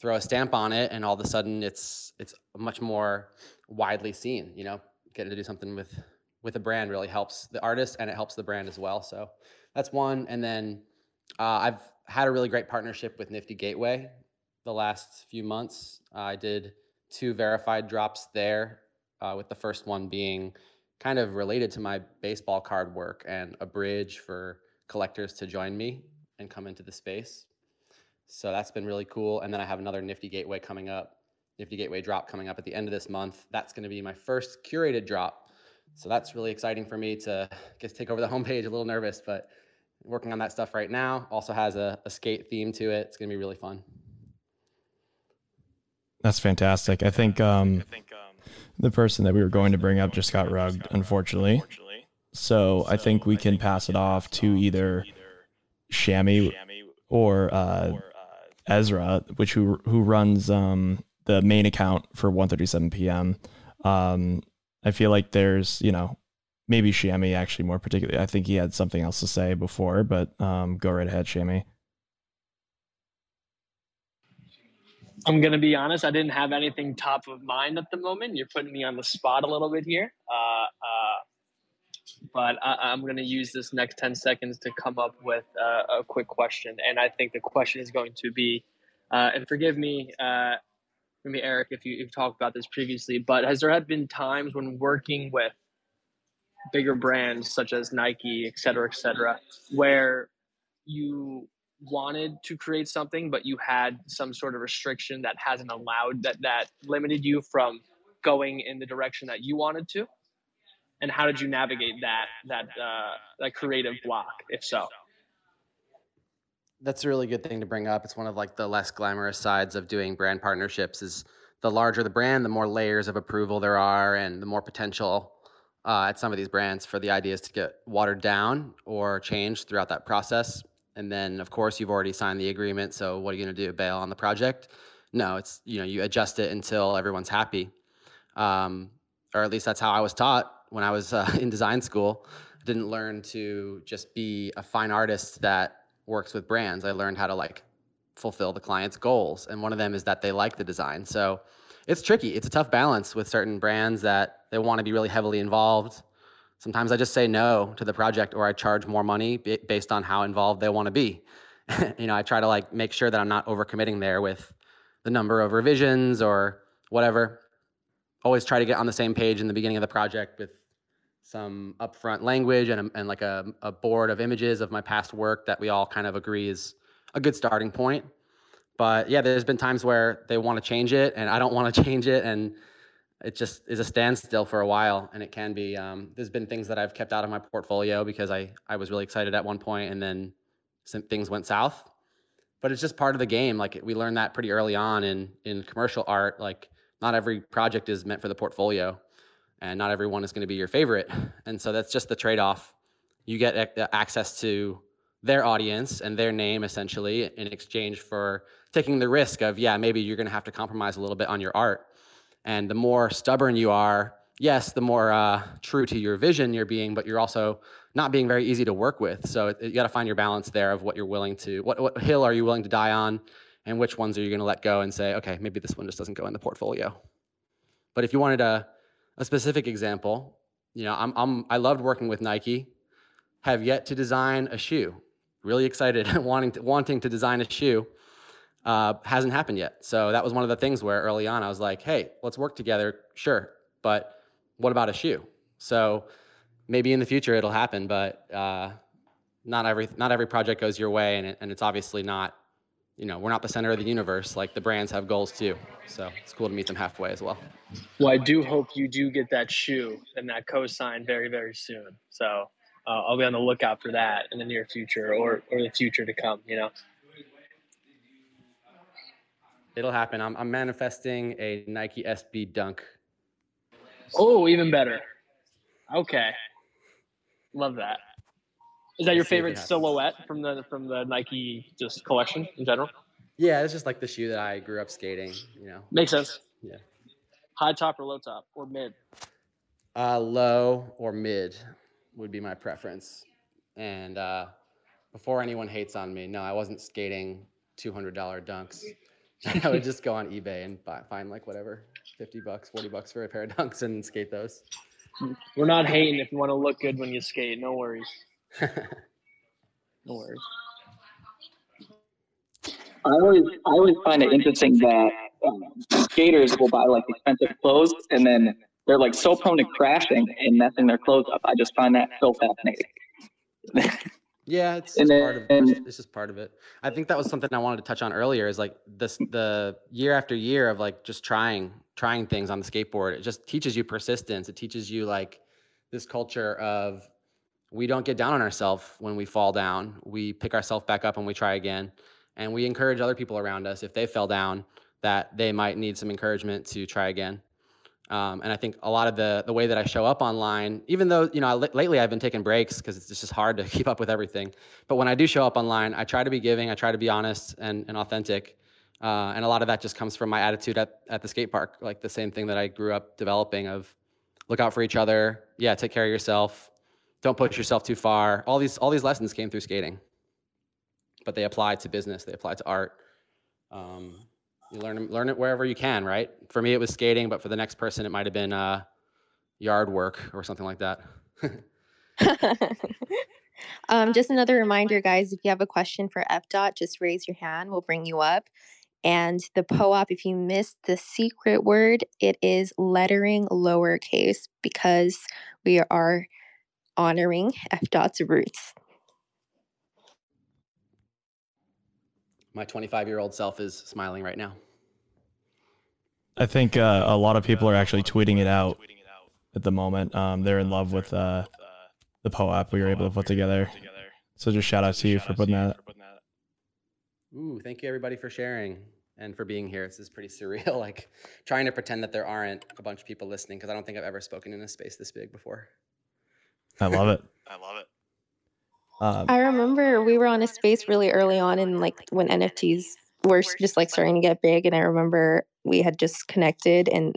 throw a stamp on it, and all of a sudden it's it's much more widely seen. You know, getting to do something with with a brand really helps the artist and it helps the brand as well. So that's one. And then uh, I've had a really great partnership with Nifty Gateway the last few months. Uh, I did two verified drops there uh, with the first one being kind of related to my baseball card work and a bridge for collectors to join me and come into the space. So that's been really cool. And then I have another Nifty Gateway coming up, Nifty Gateway drop coming up at the end of this month. That's going to be my first curated drop. So that's really exciting for me to get to take over the homepage. A little nervous, but working on that stuff right now. Also has a, a skate theme to it. It's going to be really fun. That's fantastic. I think um, the person that we were going to bring up just got rugged, unfortunately. So I think we can pass it off to either Shammy or uh, Ezra, which who who runs um, the main account for 1:37 p.m. Um, I feel like there's you know maybe Shammy actually more particularly. I think he had something else to say before, but um, go right ahead, Shammy. I'm gonna be honest. I didn't have anything top of mind at the moment. You're putting me on the spot a little bit here, uh, uh, but I, am gonna use this next ten seconds to come up with uh, a quick question. And I think the question is going to be, uh, and forgive me, uh, maybe Eric, if you, have talked about this previously, but has there had been times when working with bigger brands such as Nike, et cetera, et cetera, where you wanted to create something, but you had some sort of restriction that hasn't allowed that that limited you from going in the direction that you wanted to? And how did you navigate that that uh, that creative block, if so? That's a really good thing to bring up. It's one of like the less glamorous sides of doing brand partnerships. Is the larger the brand, the more layers of approval there are, and the more potential uh, at some of these brands for the ideas to get watered down or changed throughout that process. And then, of course, you've already signed the agreement. So what are you going to do? Bail on the project? No, it's you know you adjust it until everyone's happy, um, or at least that's how I was taught when I was uh, in design school. I didn't learn to just be a fine artist that works with brands. I learned how to like fulfill the client's goals, and one of them is that they like the design. So it's tricky. It's a tough balance with certain brands that they want to be really heavily involved. Sometimes I just say no to the project or I charge more money based on how involved they want to be. you know, I try to like make sure that I'm not overcommitting there with the number of revisions or whatever. Always try to get on the same page in the beginning of the project with some upfront language and, and like a, a board of images of my past work that we all kind of agree is a good starting point. But yeah, there's been times where they want to change it and I don't want to change it. And it just is a standstill for a while and it can be um, there's been things that i've kept out of my portfolio because i i was really excited at one point and then some things went south but it's just part of the game like we learned that pretty early on in in commercial art like not every project is meant for the portfolio and not everyone is going to be your favorite and so that's just the trade-off you get access to their audience and their name essentially in exchange for taking the risk of yeah maybe you're going to have to compromise a little bit on your art and the more stubborn you are, yes, the more uh, true to your vision you're being, but you're also not being very easy to work with. So you got to find your balance there of what you're willing to, what, what hill are you willing to die on, and which ones are you going to let go and say, okay, maybe this one just doesn't go in the portfolio. But if you wanted a, a specific example, you know, I'm, I'm, I loved working with Nike, have yet to design a shoe. Really excited, wanting to, wanting to design a shoe. Uh, hasn't happened yet. So that was one of the things where early on I was like, hey, let's work together. Sure. But what about a shoe? So maybe in the future it'll happen, but uh, not every not every project goes your way, and it, and it's obviously not. You know, we're not the center of the universe. Like the brands have goals too, so it's cool to meet them halfway as well. Well, I do hope you do get that shoe and that co-sign very very soon. So uh, I'll be on the lookout for that in the near future or or the future to come. You know. It'll happen. I'm, I'm manifesting a Nike SB Dunk. Oh, even better. Okay. Love that. Is that your favorite silhouette from the from the Nike just collection in general? Yeah, it's just like the shoe that I grew up skating. You know, makes sense. Yeah. High top or low top or mid? Uh, low or mid would be my preference. And uh, before anyone hates on me, no, I wasn't skating two hundred dollar dunks. I would just go on eBay and buy, find like whatever, fifty bucks, forty bucks for a pair of dunks and skate those. We're not hating if you want to look good when you skate. No worries. no worries. I always, I always find it interesting that um, skaters will buy like expensive clothes and then they're like so prone to crashing and messing their clothes up. I just find that so fascinating. Yeah, it's just, then, part of it. it's just part of it. I think that was something I wanted to touch on earlier. Is like this the year after year of like just trying trying things on the skateboard. It just teaches you persistence. It teaches you like this culture of we don't get down on ourselves when we fall down. We pick ourselves back up and we try again, and we encourage other people around us if they fell down that they might need some encouragement to try again. Um, and I think a lot of the the way that I show up online, even though you know I, lately I've been taking breaks because it's just hard to keep up with everything. But when I do show up online, I try to be giving, I try to be honest and, and authentic, uh, and a lot of that just comes from my attitude at at the skate park, like the same thing that I grew up developing of look out for each other, yeah, take care of yourself, don't push yourself too far. All these all these lessons came through skating, but they apply to business, they apply to art. Um, you learn learn it wherever you can, right? For me, it was skating, but for the next person, it might have been uh, yard work or something like that. um, just another reminder, guys. If you have a question for Efdot, just raise your hand. We'll bring you up. And the POAP, if you missed the secret word, it is lettering lowercase because we are honoring Efdot's roots. My 25 year old self is smiling right now. I think uh, a lot of people are actually tweeting it out at the moment. Um, they're in love with uh, the POAP we were able to put together. So just shout out to you for putting that. Ooh, thank you everybody for sharing and for being here. This is pretty surreal. Like trying to pretend that there aren't a bunch of people listening because I don't think I've ever spoken in a space this big before. I love it. I love it. Um, I remember we were on a space really early on in like when NFTs were just like starting to get big. And I remember we had just connected and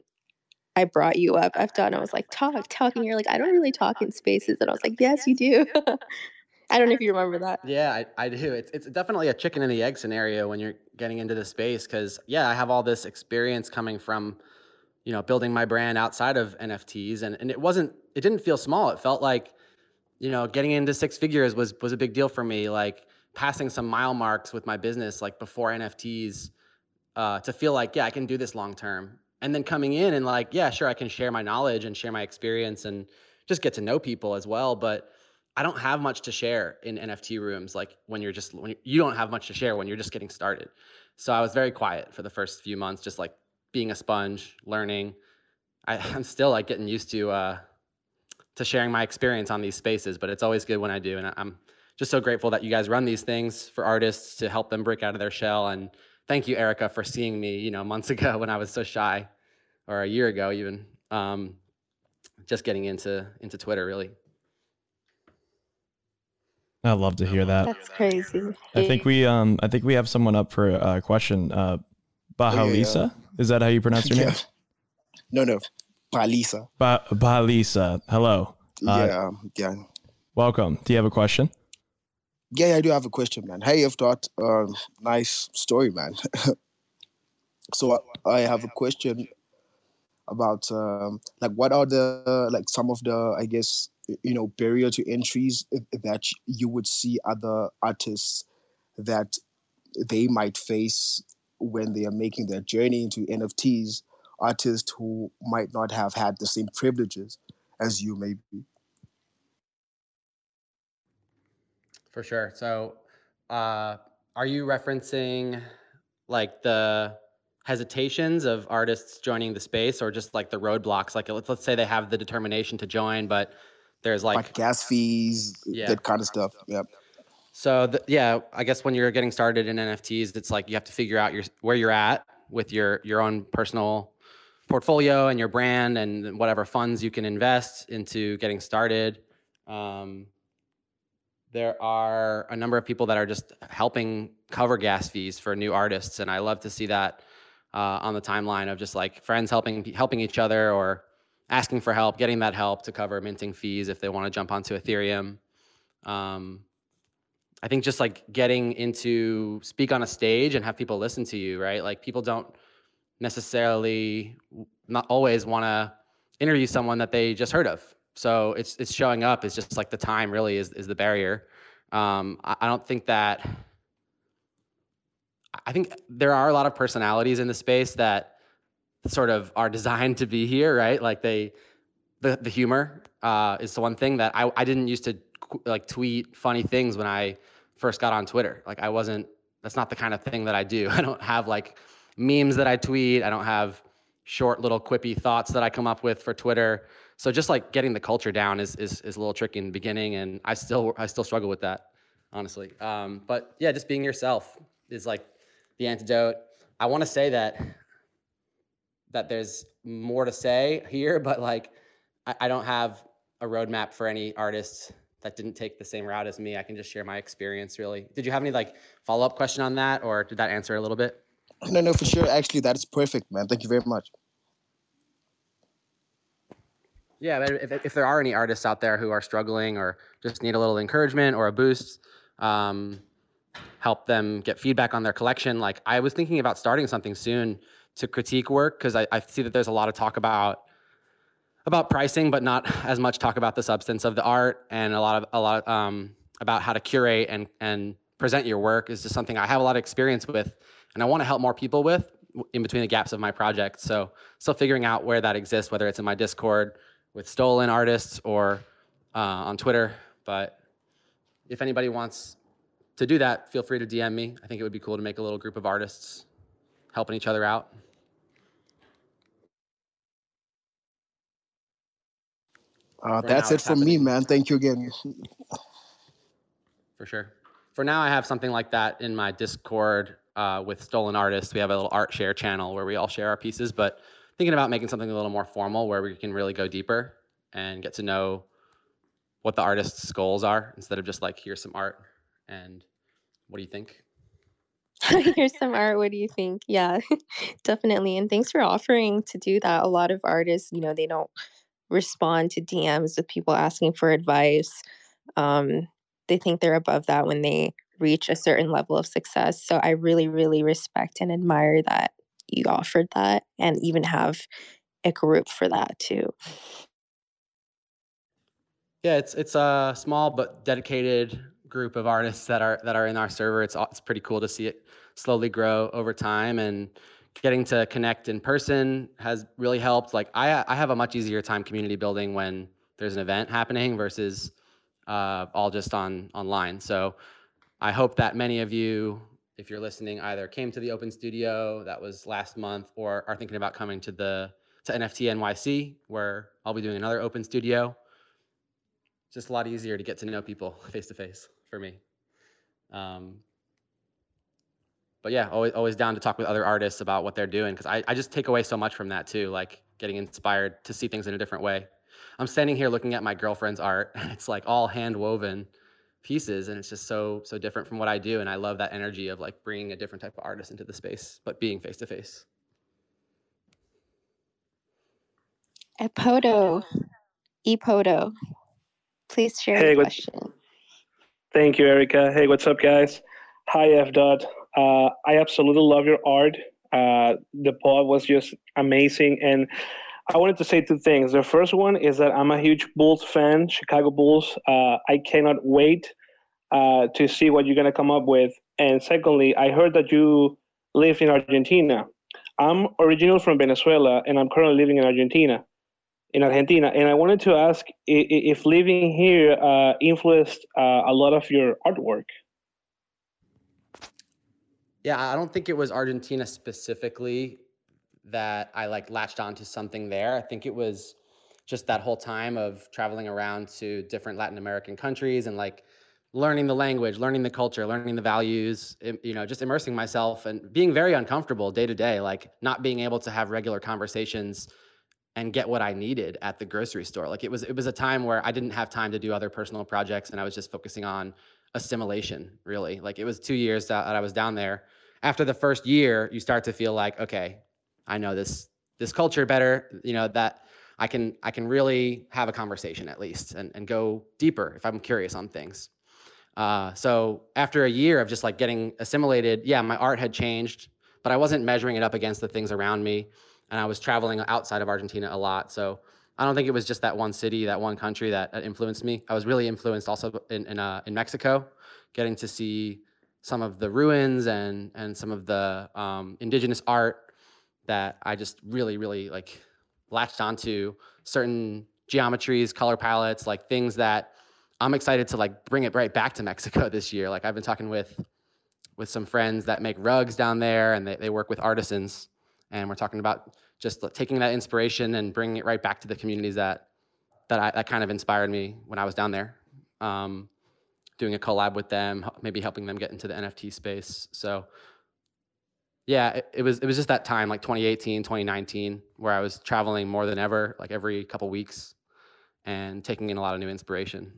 I brought you up. I've done, I was like, talk, talk. And you're like, I don't really talk in spaces. And I was like, yes, you do. I don't know if you remember that. Yeah, I, I do. It's, it's definitely a chicken and the egg scenario when you're getting into the space. Cause yeah, I have all this experience coming from, you know, building my brand outside of NFTs. And, and it wasn't, it didn't feel small. It felt like, you know, getting into six figures was was a big deal for me. Like passing some mile marks with my business, like before NFTs, uh, to feel like yeah, I can do this long term. And then coming in and like yeah, sure, I can share my knowledge and share my experience and just get to know people as well. But I don't have much to share in NFT rooms. Like when you're just when you don't have much to share when you're just getting started. So I was very quiet for the first few months, just like being a sponge, learning. I, am still like getting used to uh, to sharing my experience on these spaces, but it's always good when I do. And I'm just so grateful that you guys run these things for artists to help them break out of their shell. And thank you, Erica, for seeing me, you know, months ago when I was so shy, or a year ago even, um, just getting into into Twitter really. I love to hear that. That's crazy. I think we um I think we have someone up for a question. Uh Bahalisa? Oh, yeah, yeah. Is that how you pronounce your name? No, no. Balisa. Ba- Balisa. Hello. Uh, yeah, yeah. Welcome. Do you have a question? Yeah, I do have a question, man. Hey, Efdot, um, nice story, man. so I have a question about um, like what are the like some of the I guess you know barrier to entries that you would see other artists that they might face when they are making their journey into NFTs, artists who might not have had the same privileges as you maybe. For sure. So, uh, are you referencing like the hesitations of artists joining the space or just like the roadblocks? Like, let's, let's say they have the determination to join, but there's like, like gas fees, yeah. that kind of stuff. Yep. So the, yeah, I guess when you're getting started in NFTs, it's like you have to figure out your where you're at with your your own personal portfolio and your brand and whatever funds you can invest into getting started. Um, there are a number of people that are just helping cover gas fees for new artists, and I love to see that uh, on the timeline of just like friends helping helping each other or asking for help, getting that help to cover minting fees if they want to jump onto Ethereum. Um, I think just like getting into speak on a stage and have people listen to you, right? Like people don't necessarily not always want to interview someone that they just heard of. So it's it's showing up. It's just like the time really is is the barrier. Um, I, I don't think that. I think there are a lot of personalities in the space that sort of are designed to be here, right? Like they, the the humor uh, is the one thing that I I didn't used to like tweet funny things when I first got on Twitter. Like I wasn't that's not the kind of thing that I do. I don't have like memes that I tweet. I don't have short little quippy thoughts that I come up with for Twitter. So just like getting the culture down is is, is a little tricky in the beginning, and I still I still struggle with that, honestly. Um, but yeah, just being yourself is like the antidote. I want to say that that there's more to say here, but like I, I don't have a roadmap for any artists that didn't take the same route as me. I can just share my experience really. Did you have any like follow up question on that or did that answer a little bit? No, no, for sure. Actually, that is perfect, man. Thank you very much. Yeah, if, if there are any artists out there who are struggling or just need a little encouragement or a boost, um, help them get feedback on their collection. Like I was thinking about starting something soon to critique work because I, I see that there's a lot of talk about about pricing, but not as much talk about the substance of the art and a lot of a lot um, about how to curate and and present your work is just something I have a lot of experience with, and I want to help more people with in between the gaps of my project. So still figuring out where that exists, whether it's in my Discord with stolen artists or uh, on Twitter. But if anybody wants to do that, feel free to DM me. I think it would be cool to make a little group of artists helping each other out. Uh, that's it from me, man. Thank you again. For sure. For now, I have something like that in my Discord uh, with Stolen Artists. We have a little art share channel where we all share our pieces, but thinking about making something a little more formal where we can really go deeper and get to know what the artist's goals are instead of just like, here's some art and what do you think? Here's some art. What do you think? Yeah, definitely. And thanks for offering to do that. A lot of artists, you know, they don't respond to DMs with people asking for advice. Um, they think they're above that when they reach a certain level of success. So I really, really respect and admire that you offered that and even have a group for that too. Yeah, it's it's a small but dedicated group of artists that are that are in our server. It's it's pretty cool to see it slowly grow over time and getting to connect in person has really helped. Like I, I have a much easier time community building when there's an event happening versus uh, all just on online. So I hope that many of you, if you're listening, either came to the Open Studio that was last month, or are thinking about coming to the to NFT NYC, where I'll be doing another Open Studio. Just a lot easier to get to know people face to face for me. Um, but yeah, always always down to talk with other artists about what they're doing because I, I just take away so much from that too, like getting inspired to see things in a different way. I'm standing here looking at my girlfriend's art, and it's like all hand woven pieces, and it's just so so different from what I do, and I love that energy of like bringing a different type of artist into the space, but being face to face. Epoto, Epoto. Please share Hey, your what- question. Thank you, Erica. Hey, what's up, guys? Hi, Efdot. Uh, I absolutely love your art. Uh, the pod was just amazing, and I wanted to say two things. The first one is that I'm a huge Bulls fan, Chicago Bulls. Uh, I cannot wait uh, to see what you're gonna come up with. And secondly, I heard that you live in Argentina. I'm original from Venezuela, and I'm currently living in Argentina in Argentina. And I wanted to ask if living here uh, influenced uh, a lot of your artwork. Yeah, I don't think it was Argentina specifically that I like latched onto something there. I think it was just that whole time of traveling around to different Latin American countries and like learning the language, learning the culture, learning the values, you know, just immersing myself and being very uncomfortable day to day, like not being able to have regular conversations and get what I needed at the grocery store. Like it was it was a time where I didn't have time to do other personal projects and I was just focusing on assimilation, really. Like it was 2 years that that I was down there. After the first year, you start to feel like, okay, I know this this culture better, you know, that I can I can really have a conversation at least and, and go deeper if I'm curious on things. Uh, so after a year of just like getting assimilated, yeah, my art had changed, but I wasn't measuring it up against the things around me. And I was traveling outside of Argentina a lot. So I don't think it was just that one city, that one country that that influenced me. I was really influenced also in in, uh, in Mexico, getting to see some of the ruins and and some of the um, indigenous art that I just really really like latched onto certain geometries, color palettes, like things that I'm excited to like bring it right back to Mexico this year. Like I've been talking with with some friends that make rugs down there and they, they work with artisans and we're talking about just taking that inspiration and bringing it right back to the communities that that I, that kind of inspired me when I was down there. Um, doing a collab with them, maybe helping them get into the NFT space. So yeah, it, it was it was just that time, like 2018, 2019, where I was traveling more than ever, like every couple weeks, and taking in a lot of new inspiration.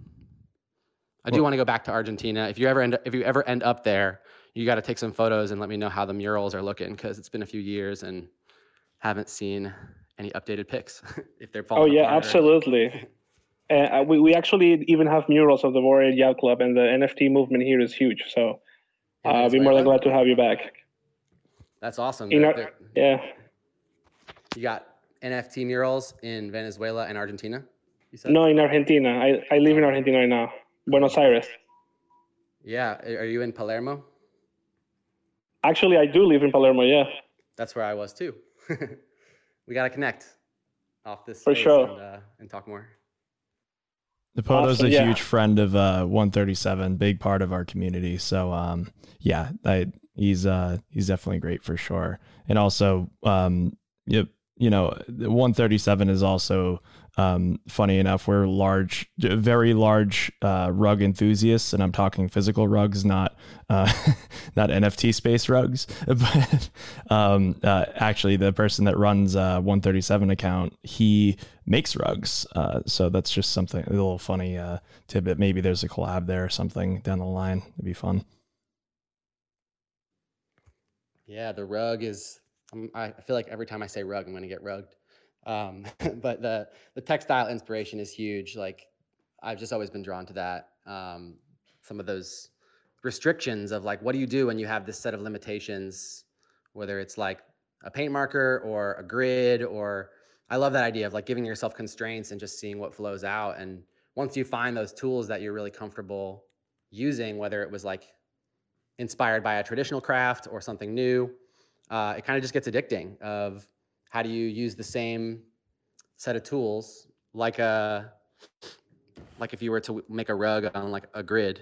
I do Well- want to go back to Argentina. If you ever end if you ever end up there, you got to take some photos and let me know how the murals are looking because it's been a few years and haven't seen any updated pics. if they're Oh yeah, absolutely. Uh, we we actually even have murals of the Warrior Yacht Club, and the NFT movement here is huge. So uh, I'll be more than glad to have you back. That's awesome. In They're- they're- Yeah. you got NFT murals in Venezuela and Argentina. You said? No, in Argentina. I, I live in Argentina right now, Buenos Aires. Yeah. Are you in Palermo? Actually, I do live in Palermo. Yeah. That's where I was too. we got to connect off this For sure. and, uh, and talk more. The Poto's Awesome, a yeah. huge friend of uh 137, big part of our community. So um yeah, I he's uh he's definitely great for sure. And also um you, you know, 137 is also um funny enough we're large very large uh rug enthusiasts and I'm talking physical rugs not uh not NFT space rugs but um uh actually the person that runs uh 137 account he makes rugs uh so that's just something a little funny uh tidbit maybe there's a collab there or something down the line it'd be fun Yeah, the rug is. I feel like every time I say rug, I'm going to get rugged. Um, but the the textile inspiration is huge. Like I've just always been drawn to that. Um, some of those restrictions of like, what do you do when you have this set of limitations, whether it's like a paint marker or a grid, or I love that idea of like giving yourself constraints and just seeing what flows out. And once you find those tools that you're really comfortable using, whether it was like inspired by a traditional craft or something new, uh, it kind of just gets addicting. Of how do you use the same set of tools like a like if you were to make a rug on like a grid,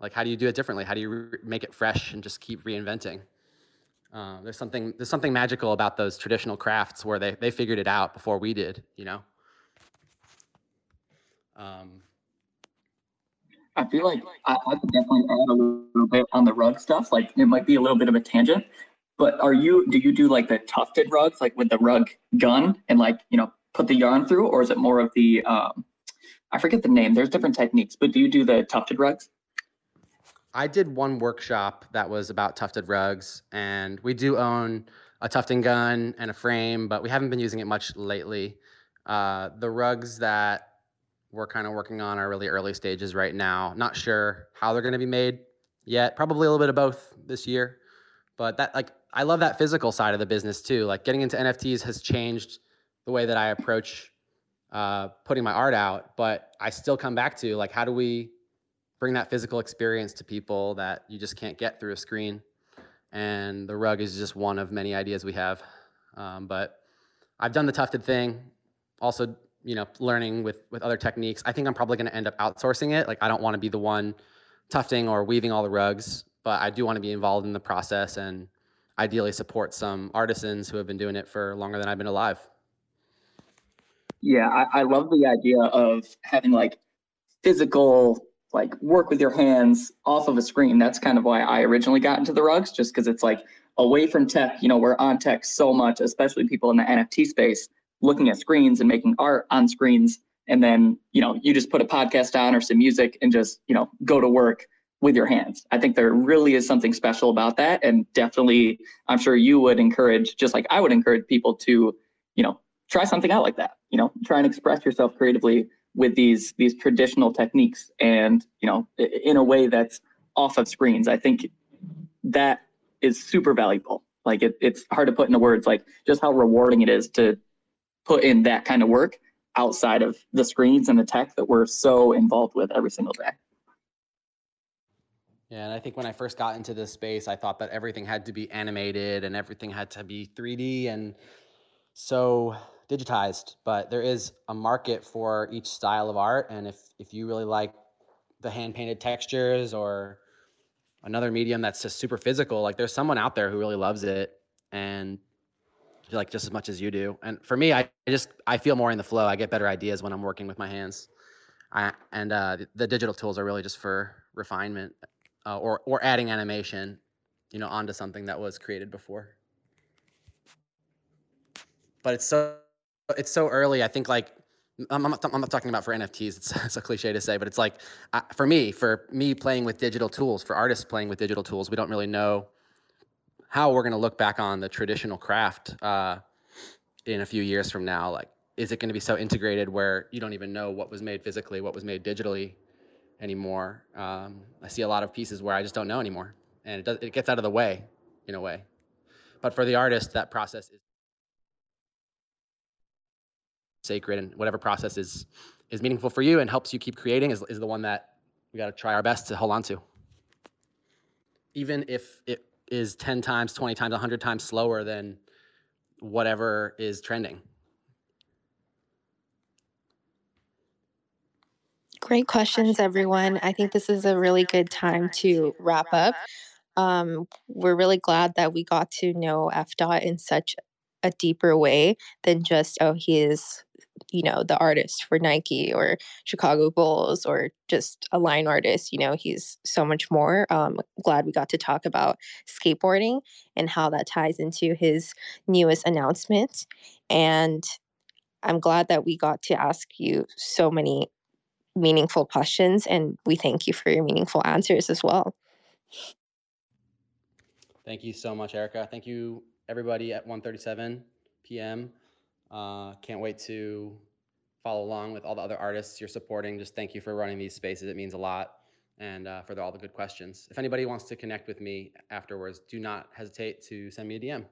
like how do you do it differently? How do you re- make it fresh and just keep reinventing? Uh, there's something there's something magical about those traditional crafts where they they figured it out before we did, you know. Um, I feel like I, I could definitely add a little bit on the rug stuff. Like it might be a little bit of a tangent, but are you do you do like the tufted rugs, like with the rug gun and like you know put the yarn through, or is it more of the um, I forget the name. There's different techniques, but do you do the tufted rugs? I did one workshop that was about tufted rugs, and we do own a tufting gun and a frame, but we haven't been using it much lately. Uh, the rugs that we're kind of working on our really early stages right now. Not sure how they're going to be made yet. Probably a little bit of both this year. But that like I love that physical side of the business too. Like getting into NFTs has changed the way that I approach uh, putting my art out. But I still come back to like how do we bring that physical experience to people that you just can't get through a screen. And the rug is just one of many ideas we have. Um, but I've done the tufted thing. Also, you know, learning with with other techniques. I think I'm probably going to end up outsourcing it. Like I don't want to be the one tufting or weaving all the rugs, but I do want to be involved in the process and ideally support some artisans who have been doing it for longer than I've been alive. Yeah, I, I love the idea of having like physical like work with your hands off of a screen. That's kind of why I originally got into the rugs, just because it's like away from tech. You know, we're on tech so much, especially people in the NFT space, looking at screens and making art on screens. And then, you know, you just put a podcast on or some music and just, you know, go to work with your hands. I think there really is something special about that. And definitely, I'm sure you would encourage, just like I would encourage people to, you know, try something out like that. You know, try and express yourself creatively with these these traditional techniques and you know in a way that's off of screens i think that is super valuable like it, it's hard to put into words like just how rewarding it is to put in that kind of work outside of the screens and the tech that we're so involved with every single day yeah and i think when i first got into this space i thought that everything had to be animated and everything had to be 3d and so digitized, but there is a market for each style of art. And if if you really like the hand painted textures or another medium that's just super physical, like there's someone out there who really loves it and like just as much as you do. And for me, I just I feel more in the flow. I get better ideas when I'm working with my hands. I, and uh, the, digital tools are really just for refinement uh, or or adding animation, you know, onto something that was created before. But it's so it's so early. I think like I'm not, I'm not talking about for NFTs. It's, it's a cliche to say, but it's like uh, for me, for me playing with digital tools, for artists playing with digital tools, we don't really know how we're going to look back on the traditional craft uh, in a few years from now. Like, is it going to be so integrated where you don't even know what was made physically, what was made digitally anymore? Um, I see a lot of pieces where I just don't know anymore, and it does, it gets out of the way in a way. But for the artist, that process is sacred and whatever process is is meaningful for you and helps you keep creating is, is the one that we got to try our best to hold on to even if it is 10 times 20 times 100 times slower than whatever is trending Great questions, everyone. I think this is a really good time to wrap up. Um, we're really glad that we got to know Efdot in such a deeper way than just oh he is you know the artist for Nike or Chicago Bulls or just a line artist you know he's so much more um glad we got to talk about skateboarding and how that ties into his newest announcement and I'm glad that we got to ask you so many meaningful questions and we thank you for your meaningful answers as well Thank you so much, Erica. Thank you everybody at 1:37 p.m. Uh, can't wait to follow along with all the other artists you're supporting. Just thank you for running these spaces. It means a lot. And uh, for the, all the good questions. If anybody wants to connect with me afterwards, do not hesitate to send me a DM.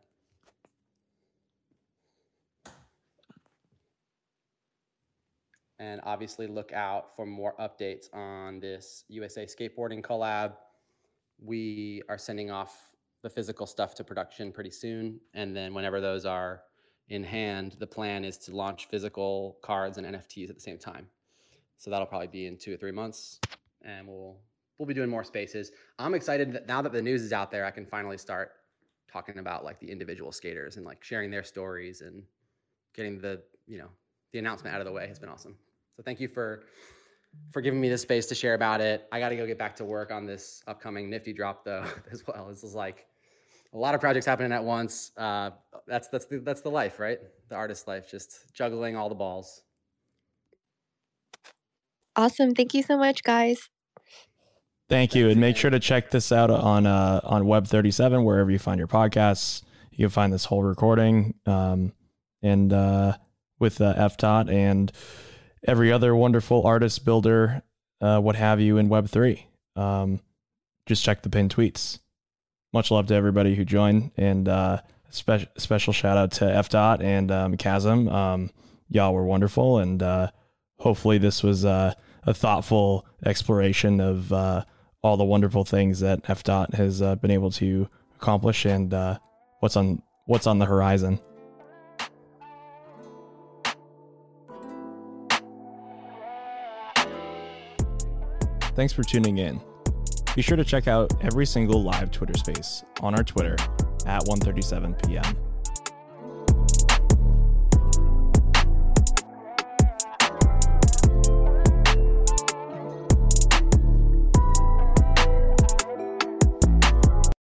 And obviously, look out for more updates on this USA skateboarding collab. We are sending off the physical stuff to production pretty soon. And then whenever those are in hand, the plan is to launch physical cards and NFTs at the same time. So that'll probably be in two or three months, and we'll we'll be doing more spaces. I'm excited that now that the news is out there, I can finally start talking about like the individual skaters and like sharing their stories and getting the you know the announcement out of the way has been awesome. So thank you for for giving me the space to share about it. I got to go get back to work on this upcoming Nifty drop though as well. This is like a lot of projects happening at once. Uh, that's that's the, that's the life, right? The artist life, just juggling all the balls. Awesome. Thank you so much, guys. Thank you, and make sure to check this out on uh, on Web thirty seven wherever you find your podcasts. You can find this whole recording, um, and uh, with uh, Efdot and every other wonderful artist, builder, uh, what have you in Web3. Um, just check the pinned tweets. Much love to everybody who joined, and uh, spe- special shout out to Efdot and um, Chasm. Um, y'all were wonderful, and uh, hopefully this was uh, a thoughtful exploration of uh, all the wonderful things that Efdot has uh, been able to accomplish and what's on what's on the horizon. Thanks for tuning in. Be sure to check out every single live Twitter space on our Twitter at 1:37 p.m.